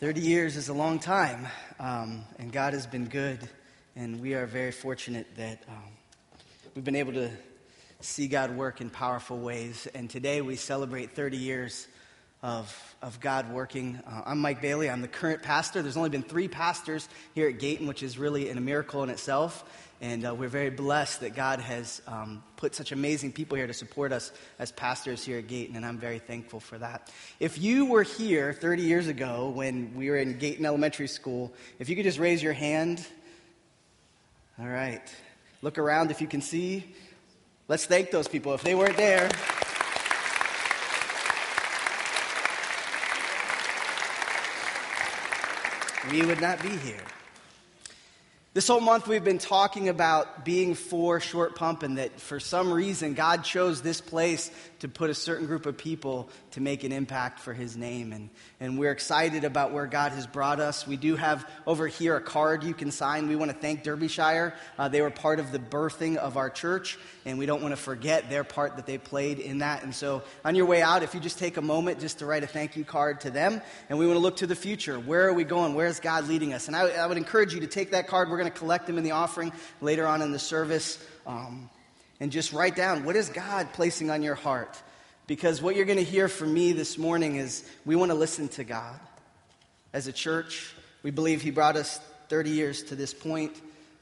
30 years is a long time, um, and God has been good, and we are very fortunate that um, we've been able to see God work in powerful ways. And today we celebrate 30 years of, of God working. Uh, I'm Mike Bailey. I'm the current pastor. There's only been three pastors here at Gayton, which is really in a miracle in itself. And uh, we're very blessed that God has um, put such amazing people here to support us as pastors here at Gayton, and I'm very thankful for that. If you were here 30 years ago when we were in Gayton Elementary School, if you could just raise your hand. All right. Look around if you can see. Let's thank those people if they weren't there. We would not be here. This whole month, we've been talking about being for Short Pump, and that for some reason, God chose this place to put a certain group of people to make an impact for His name. And, and we're excited about where God has brought us. We do have over here a card you can sign. We want to thank Derbyshire. Uh, they were part of the birthing of our church, and we don't want to forget their part that they played in that. And so, on your way out, if you just take a moment just to write a thank you card to them, and we want to look to the future. Where are we going? Where is God leading us? And I, I would encourage you to take that card. We're going to collect them in the offering later on in the service. Um, and just write down what is God placing on your heart. Because what you're going to hear from me this morning is we want to listen to God. As a church, we believe He brought us 30 years to this point.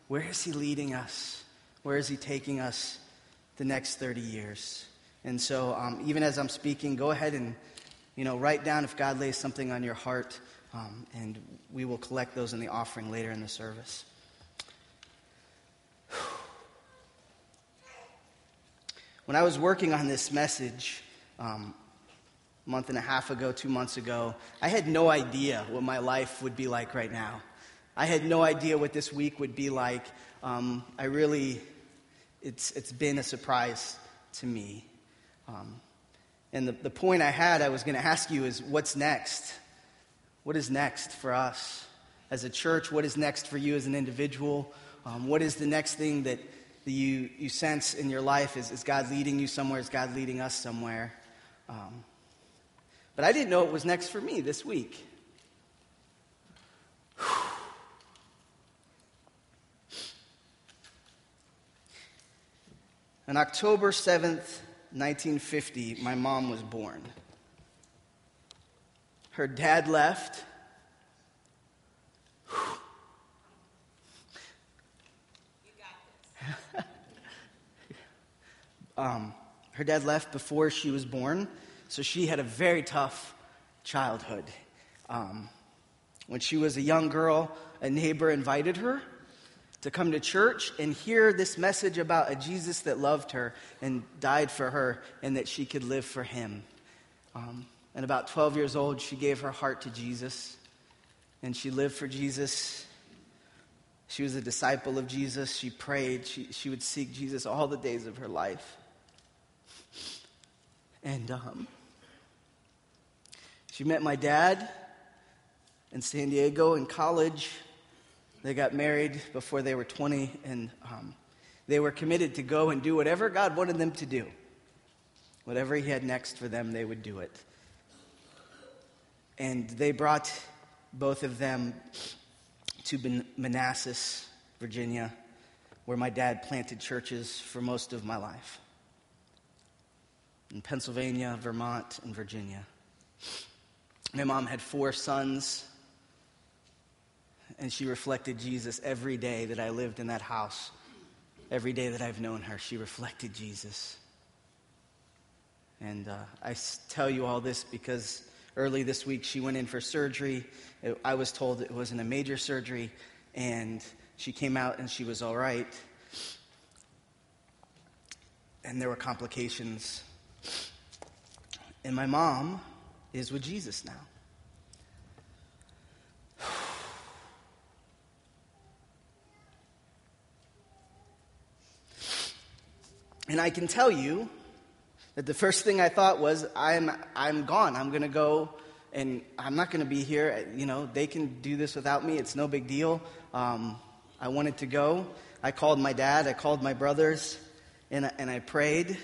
Where is He leading us? Where is He taking us the next 30 years? And so, um, even as I'm speaking, go ahead and you know, write down if God lays something on your heart, um, and we will collect those in the offering later in the service. When I was working on this message um, a month and a half ago, two months ago, I had no idea what my life would be like right now. I had no idea what this week would be like. Um, I really, it's, it's been a surprise to me. Um, and the, the point I had, I was going to ask you is what's next? What is next for us as a church? What is next for you as an individual? Um, what is the next thing that that you, you sense in your life? Is, is God leading you somewhere? Is God leading us somewhere? Um, but I didn't know it was next for me this week. On October 7th, 1950, my mom was born. Her dad left. Um, her dad left before she was born, so she had a very tough childhood. Um, when she was a young girl, a neighbor invited her to come to church and hear this message about a Jesus that loved her and died for her and that she could live for him. Um, and about 12 years old, she gave her heart to Jesus and she lived for Jesus. She was a disciple of Jesus. She prayed. She, she would seek Jesus all the days of her life. And um, she met my dad in San Diego in college. They got married before they were 20, and um, they were committed to go and do whatever God wanted them to do. Whatever He had next for them, they would do it. And they brought both of them to Manassas, Virginia, where my dad planted churches for most of my life in Pennsylvania, Vermont, and Virginia. My mom had four sons, and she reflected Jesus every day that I lived in that house. Every day that I've known her, she reflected Jesus. And uh, I tell you all this because early this week she went in for surgery. It, I was told it wasn't a major surgery, and she came out and she was all right. And there were complications and my mom is with Jesus now. And I can tell you that the first thing I thought was, I'm, I'm gone. I'm going to go and I'm not going to be here. You know, they can do this without me. It's no big deal. Um, I wanted to go. I called my dad, I called my brothers, and, and I prayed.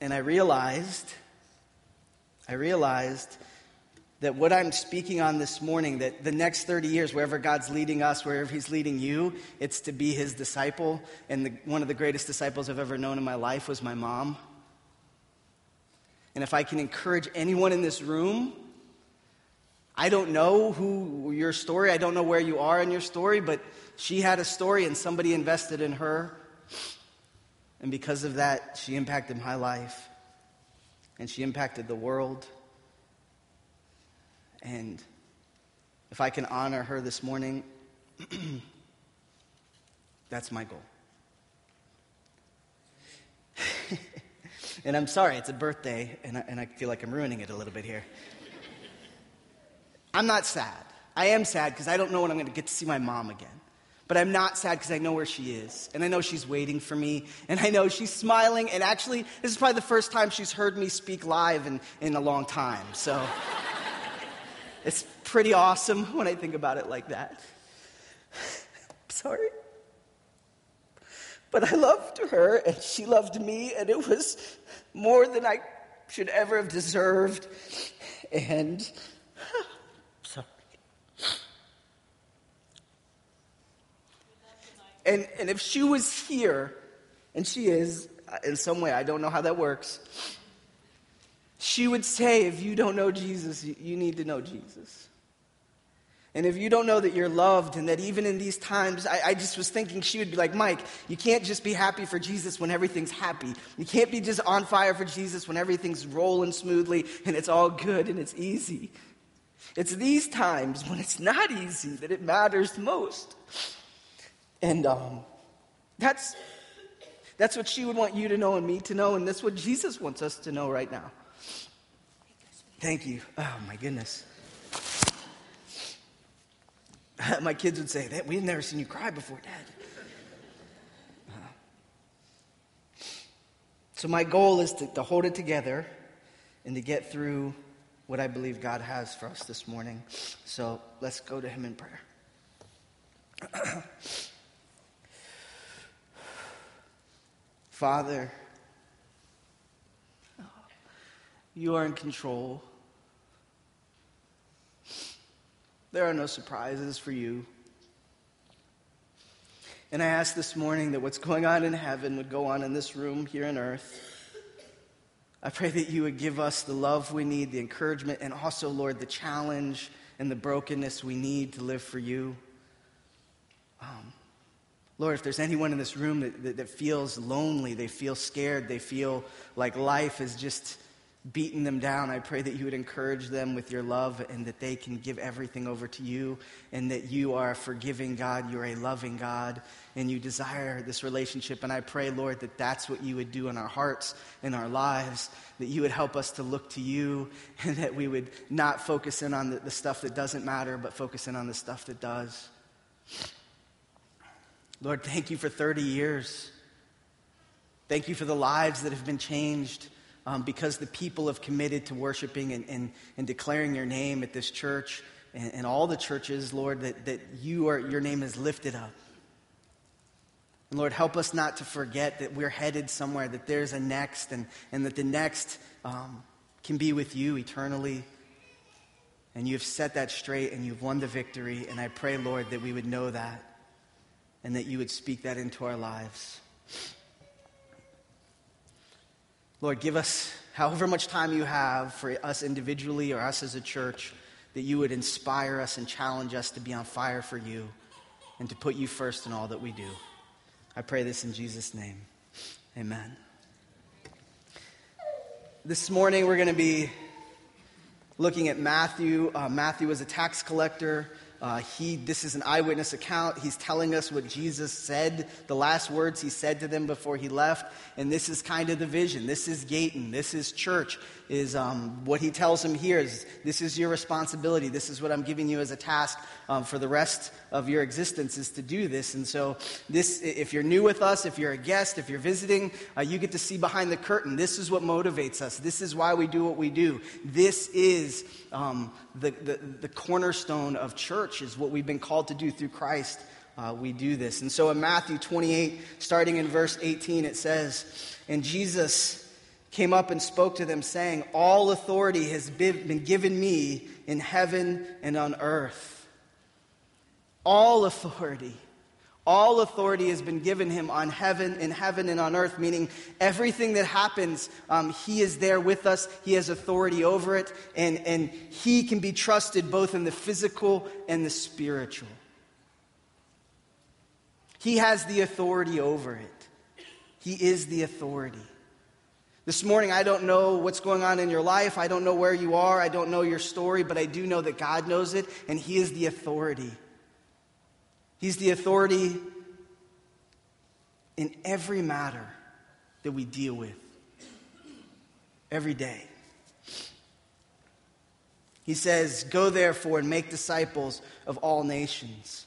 And I realized, I realized that what I'm speaking on this morning, that the next 30 years, wherever God's leading us, wherever He's leading you, it's to be His disciple. And the, one of the greatest disciples I've ever known in my life was my mom. And if I can encourage anyone in this room, I don't know who your story, I don't know where you are in your story, but she had a story and somebody invested in her. And because of that, she impacted my life. And she impacted the world. And if I can honor her this morning, that's my goal. and I'm sorry, it's a birthday, and I, and I feel like I'm ruining it a little bit here. I'm not sad. I am sad because I don't know when I'm going to get to see my mom again. But I'm not sad because I know where she is. And I know she's waiting for me. And I know she's smiling. And actually, this is probably the first time she's heard me speak live in, in a long time. So it's pretty awesome when I think about it like that. Sorry. But I loved her and she loved me, and it was more than I should ever have deserved. And And, and if she was here, and she is uh, in some way, I don't know how that works, she would say, if you don't know Jesus, you need to know Jesus. And if you don't know that you're loved and that even in these times, I, I, just was thinking she would be like, Mike, you can't just be happy for Jesus when everything's happy. You can't be just on fire for Jesus when everything's rolling smoothly and it's all good and it's easy. It's these times when it's not easy that it matters most. And um, that's, that's what she would want you to know and me to know, and that's what Jesus wants us to know right now. Thank you. Oh, my goodness. My kids would say, that We've never seen you cry before, Dad. Uh, so, my goal is to, to hold it together and to get through what I believe God has for us this morning. So, let's go to Him in prayer. Father, you are in control. There are no surprises for you. And I ask this morning that what's going on in heaven would go on in this room here on earth. I pray that you would give us the love we need, the encouragement, and also, Lord, the challenge and the brokenness we need to live for you. Um, Lord, if there's anyone in this room that, that, that feels lonely, they feel scared, they feel like life is just beaten them down, I pray that you would encourage them with your love and that they can give everything over to you and that you are a forgiving God, you're a loving God, and you desire this relationship. And I pray, Lord, that that's what you would do in our hearts, in our lives, that you would help us to look to you and that we would not focus in on the, the stuff that doesn't matter, but focus in on the stuff that does. Lord, thank you for 30 years. Thank you for the lives that have been changed um, because the people have committed to worshiping and, and, and declaring your name at this church and, and all the churches, Lord, that, that you are, your name is lifted up. And Lord, help us not to forget that we're headed somewhere, that there's a next, and, and that the next um, can be with you eternally. And you've set that straight and you've won the victory. And I pray, Lord, that we would know that and that you would speak that into our lives. Lord, give us however much time you have for us individually or us as a church, that you would inspire us and challenge us to be on fire for you and to put you first in all that we do. I pray this in Jesus' name. Amen. This morning we're going to be looking at Matthew. Uh, Matthew was a tax collector. Uh, he, this is an eyewitness account. He's telling us what Jesus said, the last words he said to them before he left. And this is kind of the vision. This is Gayton. This is church. Is um, what he tells them here is this is your responsibility. This is what I'm giving you as a task um, for the rest of your existence is to do this. And so, this, if you're new with us, if you're a guest, if you're visiting, uh, you get to see behind the curtain. This is what motivates us. This is why we do what we do. This is um, the, the, the cornerstone of church is what we've been called to do through Christ. Uh, we do this. And so in Matthew 28, starting in verse 18, it says, And Jesus came up and spoke to them, saying, All authority has been given me in heaven and on earth. All authority. All authority has been given him on heaven, in heaven and on earth, meaning everything that happens, um, he is there with us. He has authority over it, and, and he can be trusted both in the physical and the spiritual. He has the authority over it. He is the authority. This morning, I don't know what's going on in your life. I don't know where you are. I don't know your story, but I do know that God knows it, and He is the authority. He's the authority in every matter that we deal with every day. He says, Go therefore and make disciples of all nations.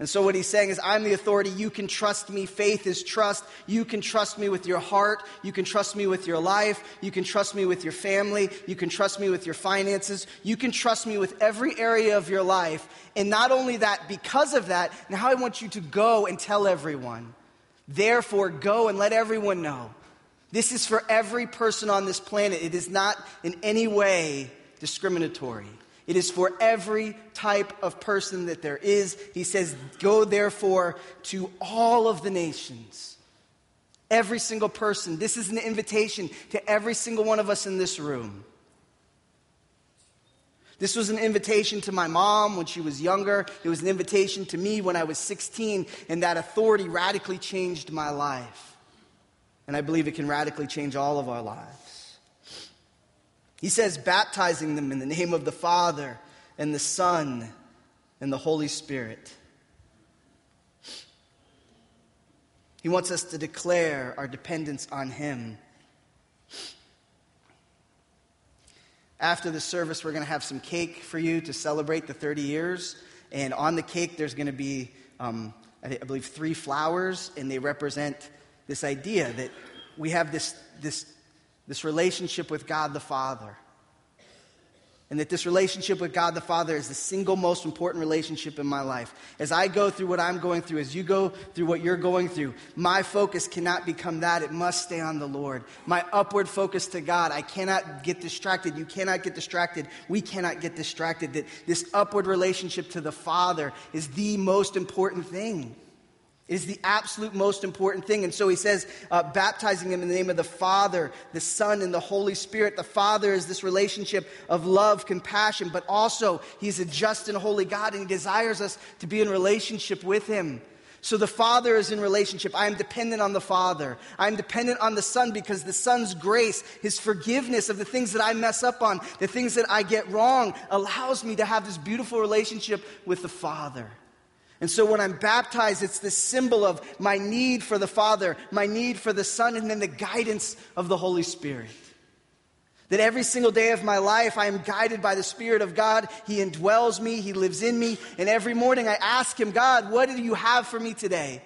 And so, what he's saying is, I'm the authority. You can trust me. Faith is trust. You can trust me with your heart. You can trust me with your life. You can trust me with your family. You can trust me with your finances. You can trust me with every area of your life. And not only that, because of that, now I want you to go and tell everyone. Therefore, go and let everyone know. This is for every person on this planet. It is not in any way discriminatory. It is for every type of person that there is. He says, Go therefore to all of the nations. Every single person. This is an invitation to every single one of us in this room. This was an invitation to my mom when she was younger. It was an invitation to me when I was 16, and that authority radically changed my life. And I believe it can radically change all of our lives. He says, baptizing them in the name of the Father and the Son and the Holy Spirit. He wants us to declare our dependence on Him. After the service, we're going to have some cake for you to celebrate the 30 years. And on the cake, there's going to be, um, I believe, three flowers, and they represent this idea that we have this, this this relationship with God the Father. And that this relationship with God the Father is the single most important relationship in my life. As I go through what I'm going through, as you go through what you're going through, my focus cannot become that. It must stay on the Lord. My upward focus to God. I cannot get distracted. You cannot get distracted. We cannot get distracted. That this upward relationship to the Father is the most important thing. It is the absolute most important thing. And so he says, uh, baptizing him in the name of the Father, the Son, and the Holy Spirit. The Father is this relationship of love, compassion, but also he's a just and holy God, and he desires us to be in relationship with him. So the Father is in relationship. I am dependent on the Father. I am dependent on the Son because the Son's grace, His forgiveness of the things that I mess up on, the things that I get wrong, allows me to have this beautiful relationship with the Father. And so when I'm baptized, it's this symbol of my need for the Father, my need for the Son, and then the guidance of the Holy Spirit. That every single day of my life, I am guided by the Spirit of God. He indwells me, He lives in me. And every morning I ask Him, God, what do you have for me today?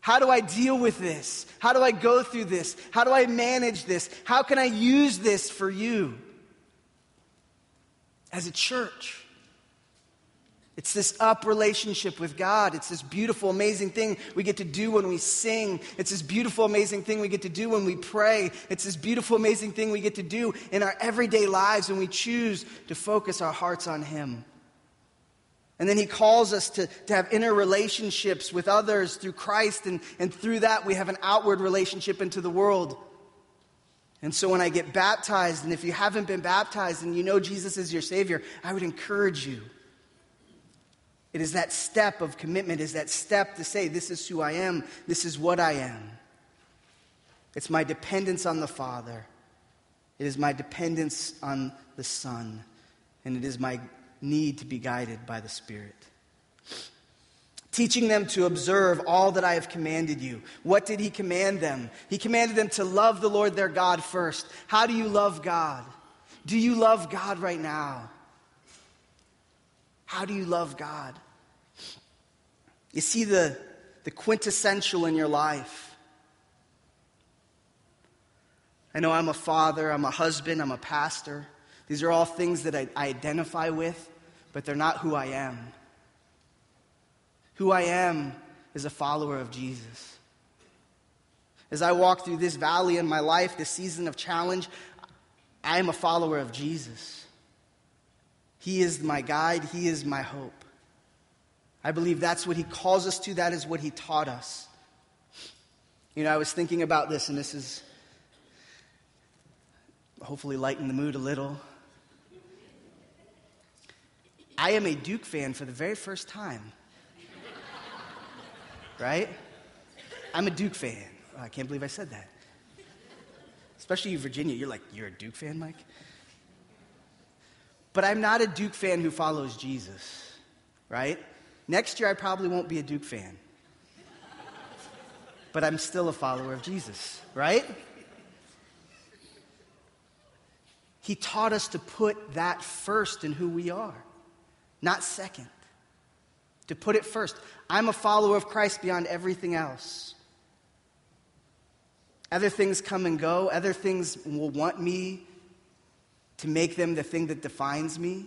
How do I deal with this? How do I go through this? How do I manage this? How can I use this for you as a church? It's this up relationship with God. It's this beautiful, amazing thing we get to do when we sing. It's this beautiful, amazing thing we get to do when we pray. It's this beautiful, amazing thing we get to do in our everyday lives when we choose to focus our hearts on Him. And then He calls us to, to have inner relationships with others through Christ, and, and through that, we have an outward relationship into the world. And so when I get baptized, and if you haven't been baptized and you know Jesus is your Savior, I would encourage you it is that step of commitment, is that step to say, This is who I am, this is what I am. It's my dependence on the Father, it is my dependence on the Son, and it is my need to be guided by the Spirit. Teaching them to observe all that I have commanded you. What did he command them? He commanded them to love the Lord their God first. How do you love God? Do you love God right now? How do you love God? You see the, the quintessential in your life. I know I'm a father, I'm a husband, I'm a pastor. These are all things that I, I identify with, but they're not who I am. Who I am is a follower of Jesus. As I walk through this valley in my life, this season of challenge, I am a follower of Jesus. He is my guide, He is my hope. I believe that's what He calls us to, that is what He taught us. You know, I was thinking about this, and this is hopefully lighten the mood a little. I am a Duke fan for the very first time. right? I'm a Duke fan. Oh, I can't believe I said that. Especially you, Virginia. You're like, you're a Duke fan, Mike? But I'm not a Duke fan who follows Jesus, right? Next year, I probably won't be a Duke fan. But I'm still a follower of Jesus, right? He taught us to put that first in who we are, not second. To put it first. I'm a follower of Christ beyond everything else. Other things come and go. Other things will want me to make them the thing that defines me.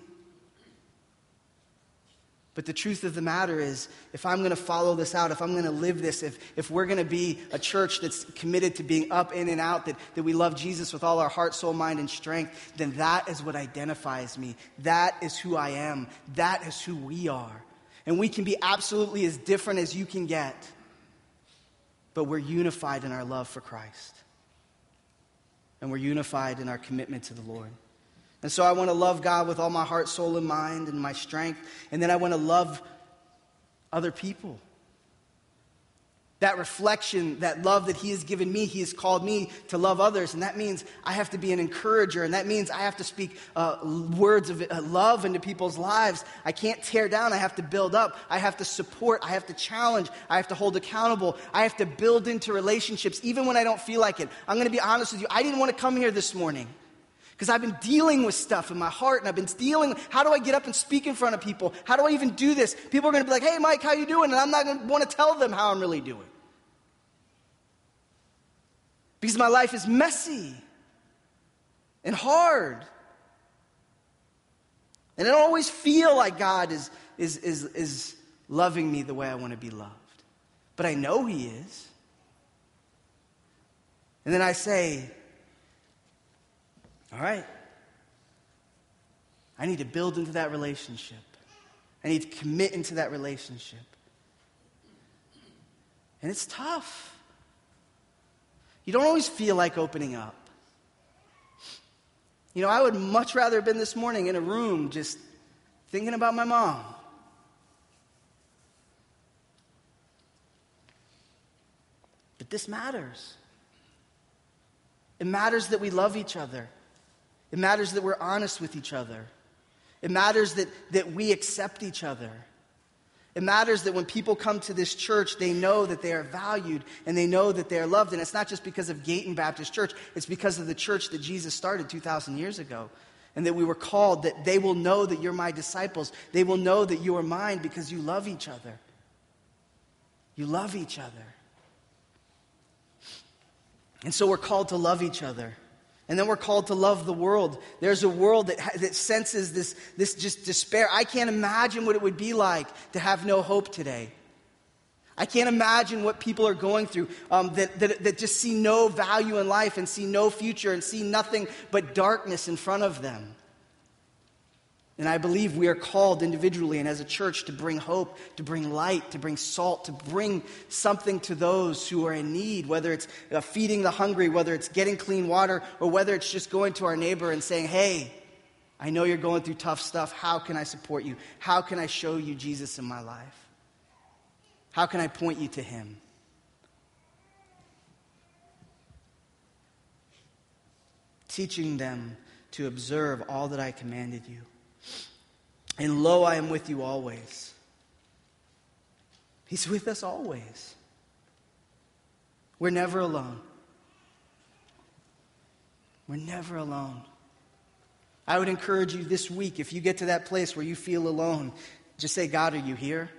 But the truth of the matter is, if I'm going to follow this out, if I'm going to live this, if, if we're going to be a church that's committed to being up, in, and out, that, that we love Jesus with all our heart, soul, mind, and strength, then that is what identifies me. That is who I am. That is who we are. And we can be absolutely as different as you can get, but we're unified in our love for Christ. And we're unified in our commitment to the Lord. And so I want to love God with all my heart, soul, and mind and my strength. And then I want to love other people. That reflection, that love that He has given me, He has called me to love others. And that means I have to be an encourager. And that means I have to speak uh, words of uh, love into people's lives. I can't tear down. I have to build up. I have to support. I have to challenge. I have to hold accountable. I have to build into relationships, even when I don't feel like it. I'm going to be honest with you. I didn't want to come here this morning because I've been dealing with stuff in my heart and I've been dealing how do I get up and speak in front of people? How do I even do this? People are going to be like, "Hey Mike, how you doing?" and I'm not going to want to tell them how I'm really doing. Because my life is messy and hard. And I don't always feel like God is, is, is, is loving me the way I want to be loved. But I know He is. And then I say, all right. I need to build into that relationship. I need to commit into that relationship. And it's tough. You don't always feel like opening up. You know, I would much rather have been this morning in a room just thinking about my mom. But this matters. It matters that we love each other. It matters that we're honest with each other. It matters that, that we accept each other. It matters that when people come to this church, they know that they are valued and they know that they are loved. And it's not just because of Gayton Baptist Church, it's because of the church that Jesus started 2,000 years ago. And that we were called, that they will know that you're my disciples. They will know that you are mine because you love each other. You love each other. And so we're called to love each other. And then we're called to love the world. There's a world that, that senses this, this just despair. I can't imagine what it would be like to have no hope today. I can't imagine what people are going through um, that, that, that just see no value in life and see no future and see nothing but darkness in front of them. And I believe we are called individually and as a church to bring hope, to bring light, to bring salt, to bring something to those who are in need, whether it's uh, feeding the hungry, whether it's getting clean water, or whether it's just going to our neighbor and saying, Hey, I know you're going through tough stuff. How can I support you? How can I show you Jesus in my life? How can I point you to him? Teaching them to observe all that I commanded you. And lo, I am with you always. He's with us always. We're never alone. We're never alone. I would encourage you this week, if you get to that place where you feel alone, just say, God, are you here?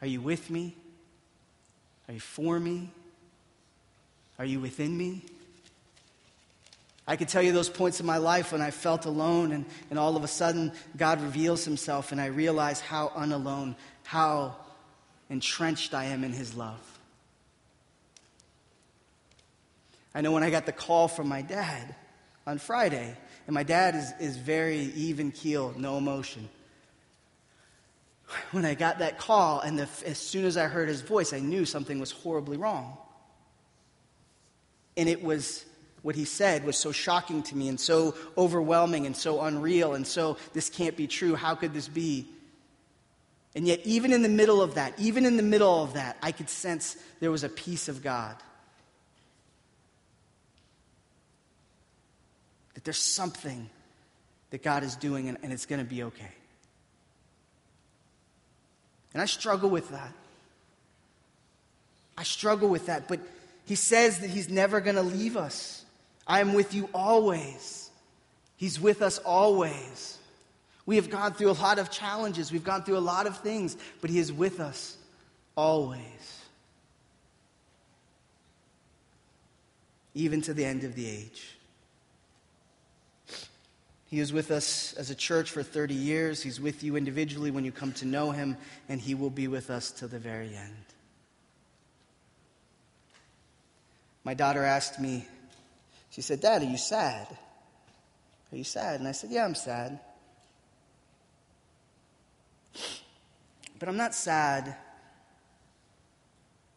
Are you with me? Are you for me? Are you within me? I could tell you those points in my life when I felt alone, and, and all of a sudden God reveals himself, and I realize how unalone, how entrenched I am in his love. I know when I got the call from my dad on Friday, and my dad is, is very even keeled, no emotion. When I got that call, and the, as soon as I heard his voice, I knew something was horribly wrong. And it was what he said was so shocking to me and so overwhelming and so unreal and so this can't be true. How could this be? And yet, even in the middle of that, even in the middle of that, I could sense there was a peace of God. that there's something that God is doing and, and it's going to be okay. And I struggle with that. I struggle with that, but he says that he's never going to leave us. I am with you always. He's with us always. We have gone through a lot of challenges, we've gone through a lot of things, but he is with us always. Even to the end of the age. He was with us as a church for 30 years. He's with you individually when you come to know Him, and He will be with us till the very end. My daughter asked me, she said, Dad, are you sad? Are you sad? And I said, Yeah, I'm sad. But I'm not sad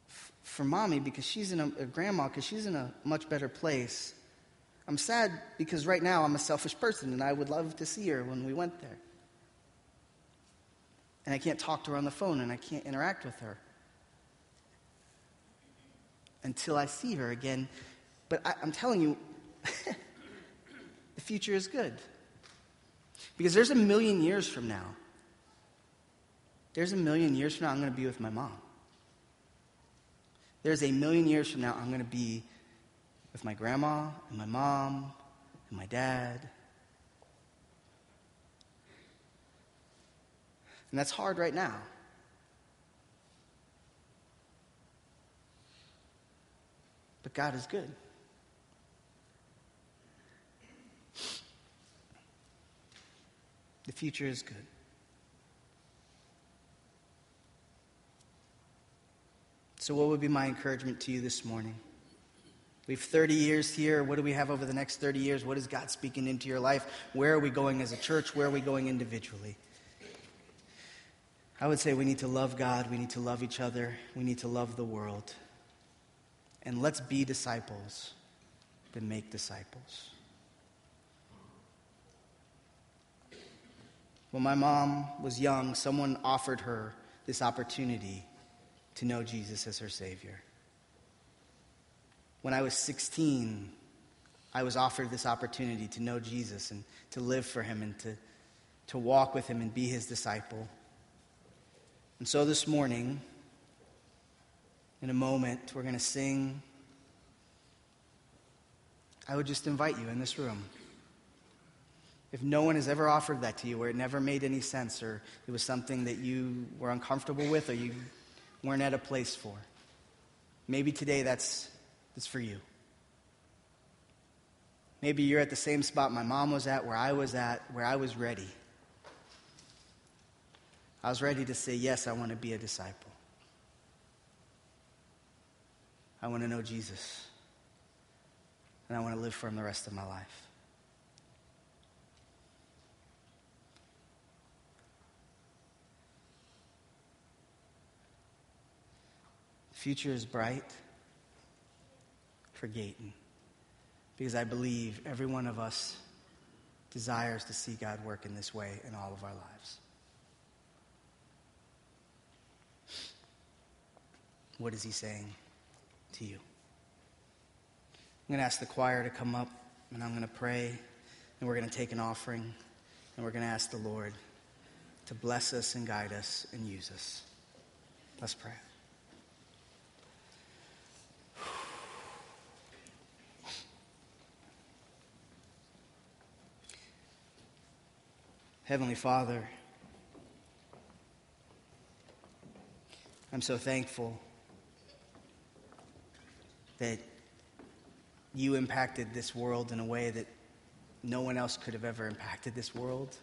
f- for mommy because she's in a, a grandma because she's in a much better place I'm sad because right now I'm a selfish person and I would love to see her when we went there. And I can't talk to her on the phone and I can't interact with her until I see her again. But I, am telling you, the future is good. Because there's a million years from now, there's a million years from now, I'm going to be with my mom. There's a million years from now, I'm going to be with my grandma and my mom and my dad. And that's hard right now. But God is good. The future is good. So, what would be my encouragement to you this morning? We have 30 years here. What do we have over the next 30 years? What is God speaking into your life? Where are we going as a church? Where are we going individually? I would say we need to love God. We need to love each other. We need to love the world. And let's be disciples but make disciples. When my mom was young, someone offered her this opportunity to know Jesus as her Savior. When I was 16, I was offered this opportunity to know Jesus and to live for him and to, to walk with him and be his disciple. And so this morning, in a moment, we're going to sing. I would just invite you in this room. If no one has ever offered that to you, or it never made any sense, or it was something that you were uncomfortable with, or you weren't at a place for, maybe today that's is for you. Maybe you're at the same spot my mom was at, where I was at, where I was ready. I was ready to say, Yes, I want to be a disciple. I want to know Jesus. And I want to live for him the rest of my life. Future is bright for Gayton because I believe every one of us desires to see God work in this way in all of our lives. What is he saying to you? I'm going to ask the choir to come up, and I'm going to pray, and we're going to take an offering, and we're going to ask the Lord to bless us and guide us and use us. Let's pray. Heavenly Father, I'm so thankful that you impacted this world in a way that no one else could have ever impacted this world.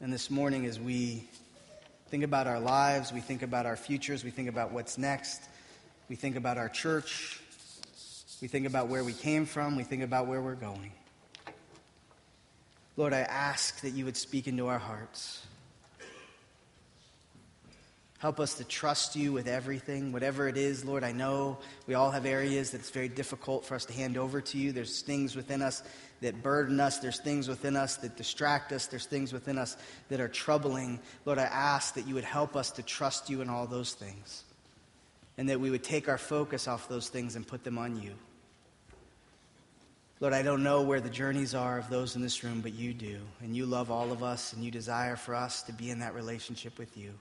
And this morning, as we think about our lives, we think about our futures, we think about what's next, we think about our church, we think about where we came from, we think about where we're going. Lord, I ask that you would speak into our hearts. Help us to trust you with everything, whatever it is. Lord, I know we all have areas that it's very difficult for us to hand over to you. There's things within us that burden us, there's things within us that distract us, there's things within us that are troubling. Lord, I ask that you would help us to trust you in all those things and that we would take our focus off those things and put them on you. Lord, I don't know where the journeys are of those in this room, but you do. And you love all of us, and you desire for us to be in that relationship with you.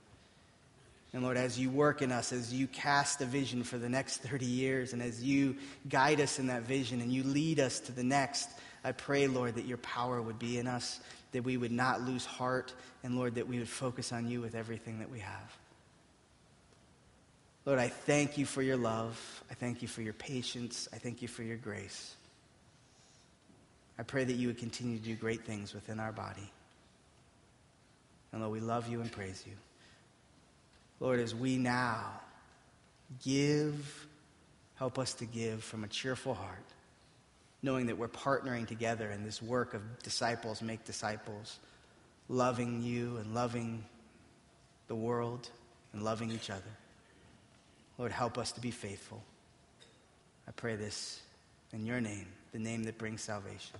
And Lord, as you work in us, as you cast a vision for the next 30 years, and as you guide us in that vision and you lead us to the next, I pray, Lord, that your power would be in us, that we would not lose heart, and Lord, that we would focus on you with everything that we have. Lord, I thank you for your love. I thank you for your patience. I thank you for your grace. I pray that you would continue to do great things within our body. And Lord, we love you and praise you. Lord, as we now give, help us to give from a cheerful heart, knowing that we're partnering together in this work of disciples make disciples, loving you and loving the world and loving each other. Lord, help us to be faithful. I pray this in your name, the name that brings salvation,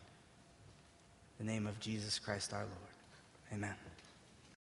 the name of Jesus Christ our Lord. Amen.